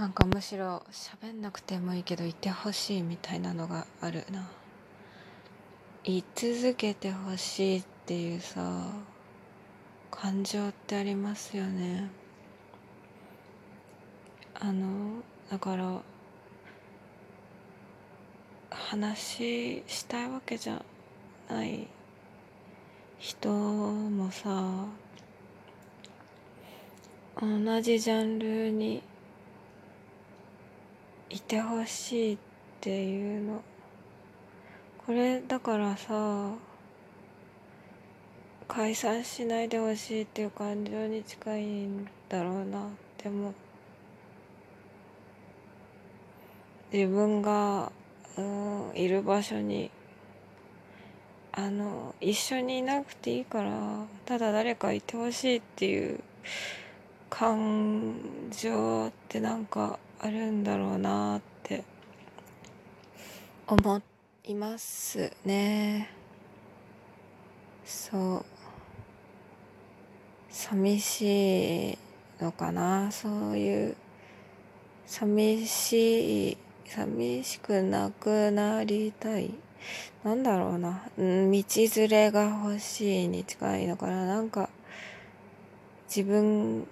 なんかむしろ喋んなくてもいいけどいてほしいみたいなのがあるな。言い続けてほしいっていうさ感情ってありますよね。あのだから話したいわけじゃない人もさ同じジャンルにいてほしいっていうの。これだからさ解散しないでほしいっていう感情に近いんだろうなでも自分が、うん、いる場所にあの一緒にいなくていいからただ誰かいてほしいっていう感情ってなんかあるんだろうなって思いますね。そう。寂しいのかな。そういう寂しい寂しくなくなりたい。なんだろうな、うん、道連れが欲しいに近いのかな。なんか自分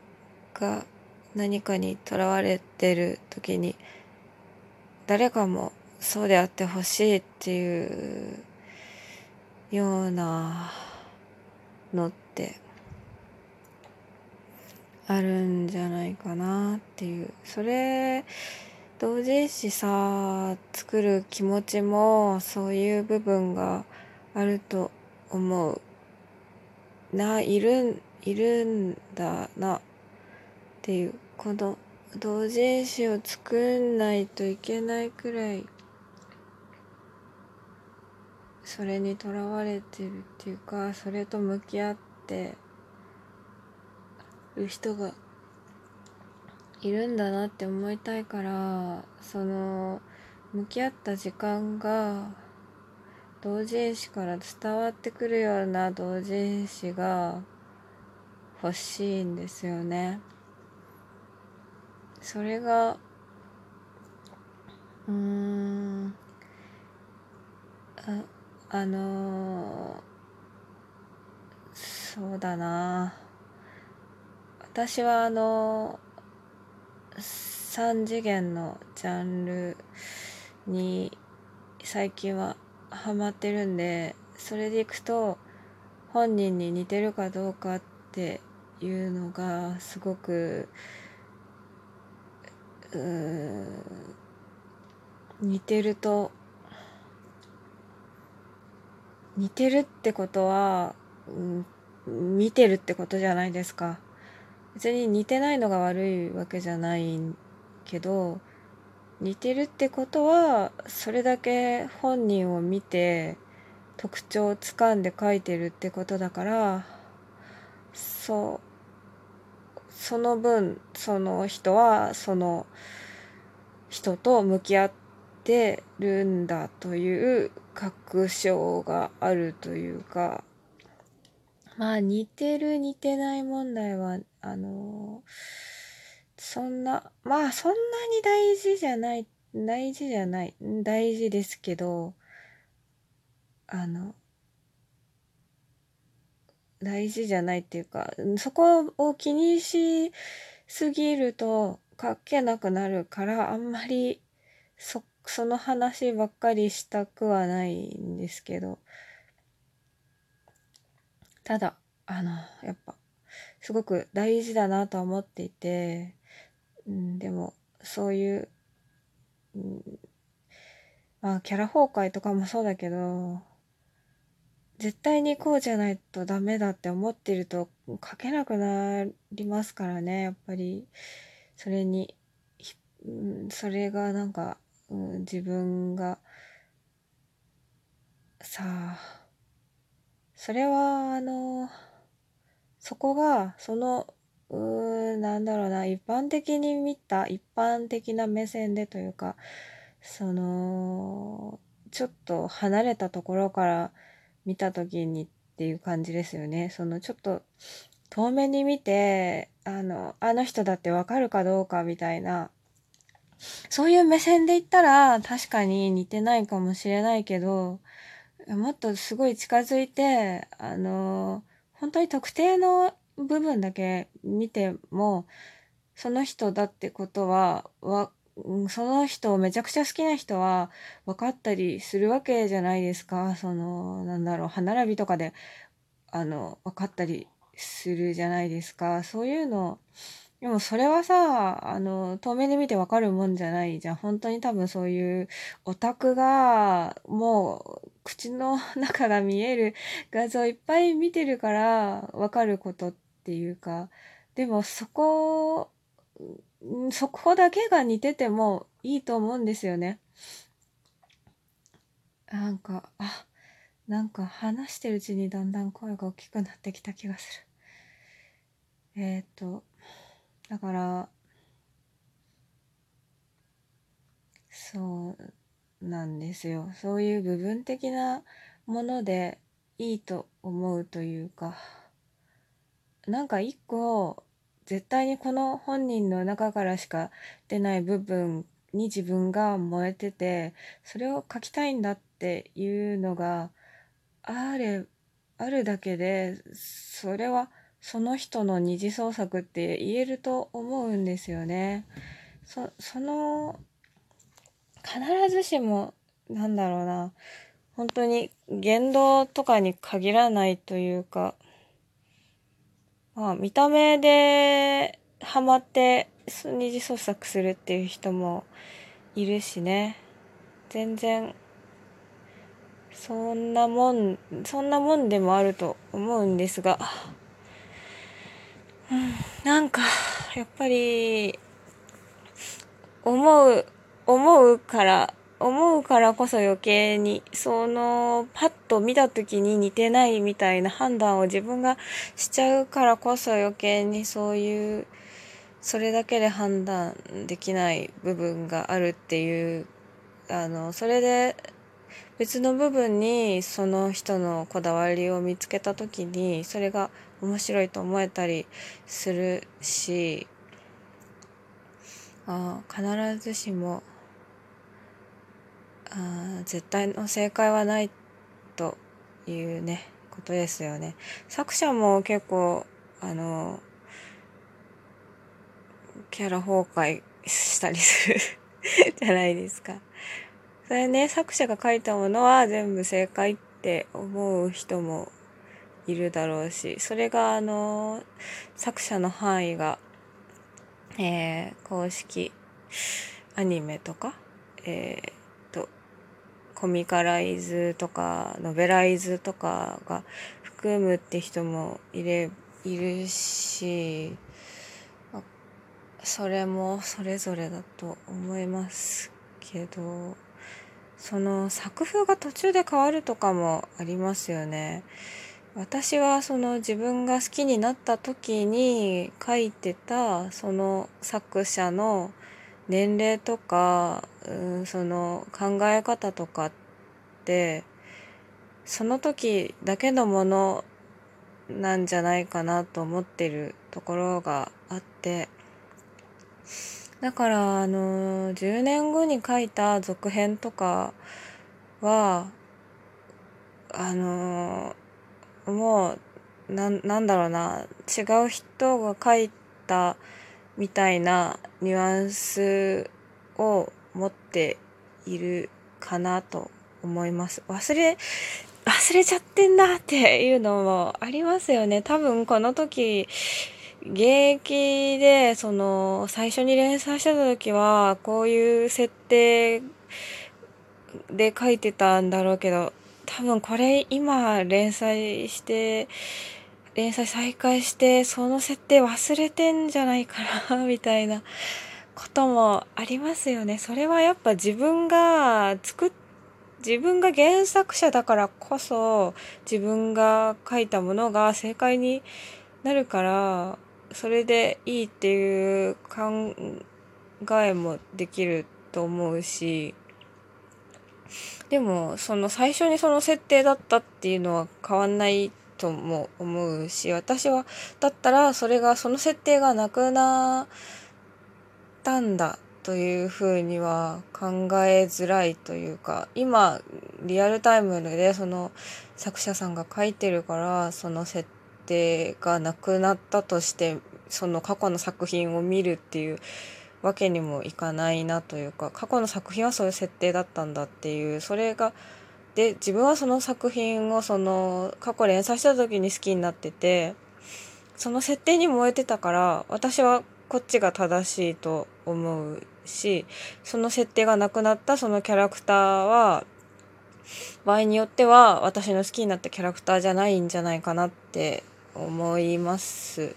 が何かにとらわれてる時に誰かもそうであってほしいっていうようなのってあるんじゃないかなっていう。それ同人誌さ作る気持ちもそういう部分があると思う。ないるいるんだな。っていうこの同人誌を作んないといけないくらいそれにとらわれてるっていうかそれと向き合ってる人がいるんだなって思いたいからその向き合った時間が同人誌から伝わってくるような同人誌が欲しいんですよね。それがうんああのそうだな。私はあの3次元のジャンルに最近はハマってるんでそれでいくと本人に似てるかどうかっていうのがすごく似てると似てるってことは、うん、見てるってことじゃないですか。別に似てないのが悪いわけじゃないけど似てるってことはそれだけ本人を見て特徴をつかんで書いてるってことだからそうその分その人はその人と向き合ってるんだという確証があるというかまあ似てる似てない問題はあのそんなまあそんなに大事じゃない大事じゃない大事ですけどあの大事じゃないっていうか、そこを気にしすぎると書けなくなるから、あんまりそ、その話ばっかりしたくはないんですけど、ただ、あの、やっぱ、すごく大事だなとは思っていて、うん、でも、そういう、うん、まあ、キャラ崩壊とかもそうだけど、絶対にこうじゃないとダメだって思ってると書けなくなりますからねやっぱり。それにそれがなんか、うん、自分がさあそれはあのそこがそのうーなんだろうな一般的に見た一般的な目線でというかそのちょっと離れたところから見た時にっていう感じですよね。そのちょっと遠目に見て、あの、あの人だってわかるかどうかみたいなそういう目線で言ったら確かに似てないかもしれないけど、もっとすごい近づいて、あの、本当に特定の部分だけ見ても、その人だってことは、わ、その人をめちゃくちゃ好きな人は分かったりするわけじゃないですか。その、なんだろう、歯並びとかで、あの、分かったりするじゃないですか。そういうの、でもそれはさ、あの、遠目で見てわかるもんじゃないじゃん。本当に多分そういうオタクが、もう、口の中が見える画像いっぱい見てるからわかることっていうか、でもそこ、そこだけが似ててもいいと思うんですよね。なんか、あ、なんか話してるうちにだんだん声が大きくなってきた気がする。えっ、と、だからそうなんですよそういう部分的なものでいいと思うというかなんか一個絶対にこの本人の中からしか出ない部分に自分が燃えててそれを書きたいんだっていうのがあれあるだけでそれはその人の二次創作って言えると思うんですよね。その必ずしもなんだろうな本当に言動とかに限らないというかまあ見た目でハマって二次創作するっていう人もいるしね全然そんなもんそんなもんでもあると思うんですが。うん、なんか、やっぱり、思う、思うから、思うからこそ余計に、その、パッと見た時に似てないみたいな判断を自分がしちゃうからこそ余計にそういう、それだけで判断できない部分があるっていう、あの、それで別の部分にその人のこだわりを見つけた時に、それが面白いと思えたりするしあ必ずしもあ絶対の正解はないというねことですよね。作者も結構あのキャラ崩壊したりする じゃないですか。それね作者が書いたものは全部正解って思う人もいるだろうしそれがあの作者の範囲が、えー、公式アニメとか、えー、コミカライズとかノベライズとかが含むって人もいれいるしそれもそれぞれだと思いますけどその作風が途中で変わるとかもありますよね。私はその自分が好きになった時に書いてたその作者の年齢とか、うん、その考え方とかってその時だけのものなんじゃないかなと思ってるところがあってだからあの10年後に書いた続編とかはあのもうななんだろうな違う人が書いたみたいなニュアンスを持っているかなと思います。忘れ忘れちゃってんだっていうのもありますよね。多分この時現役でその最初に連載してた時はこういう設定で書いてたんだろうけど多分これ今連載して、連載再開して、その設定忘れてんじゃないかな、みたいなこともありますよね。それはやっぱ自分が作っ自分が原作者だからこそ自分が書いたものが正解になるからそれでいいっていう考えもできると思うしでも、その最初にその設定だったっていうのは変わんないとも思うし、私は、だったらそれが、その設定がなくなったんだというふうには考えづらいというか今リアルタイムでその作者さんが書いてるからその設定がなくなったとしてその過去の作品を見るっていうわけにもいかないなというか過去の作品はそういう設定だったんだっていうそれがで自分はその作品をその過去連載した時に好きになっててその設定に燃えてたから私はこっちが正しいと思うしその設定がなくなったそのキャラクターは場合によっては私の好きになったキャラクターじゃないんじゃないかなって思います。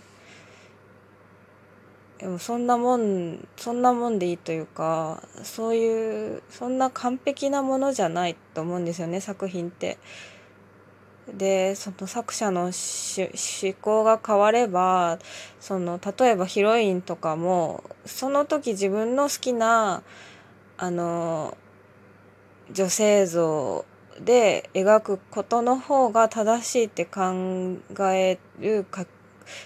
でもそんなもんそんなもんでいいというかそういうそんな完璧なものじゃないと思うんですよね作品って。でその作者の思考が変わればその例えばヒロインとかもその時自分の好きなあの女性像で描くことの方が正しいって考える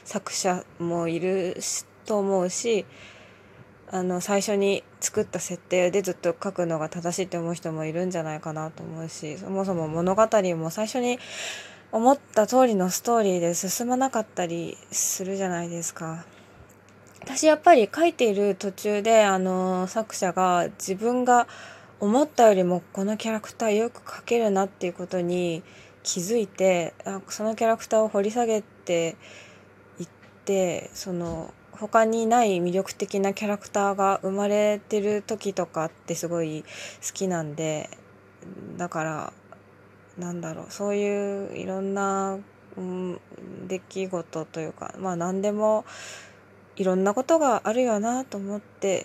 作者もいるしと思うしあの最初に作った設定でずっと書くのが正しいって思う人もいるんじゃないかなと思うしそもそも物語も最初に思った通りのストーリーで進まなかったりするじゃないですか。私やっぱり書いている途中であの作者が自分が思ったよりもこのキャラクターよく描けるなっていうことに気づいてあそのキャラクターを掘り下げていってその他にない魅力的なキャラクターが生まれてる時とかってすごい好きなんでだからなんだろうそういういろんな、うん、出来事というかまあ何でもいろんなことがあるよなと思って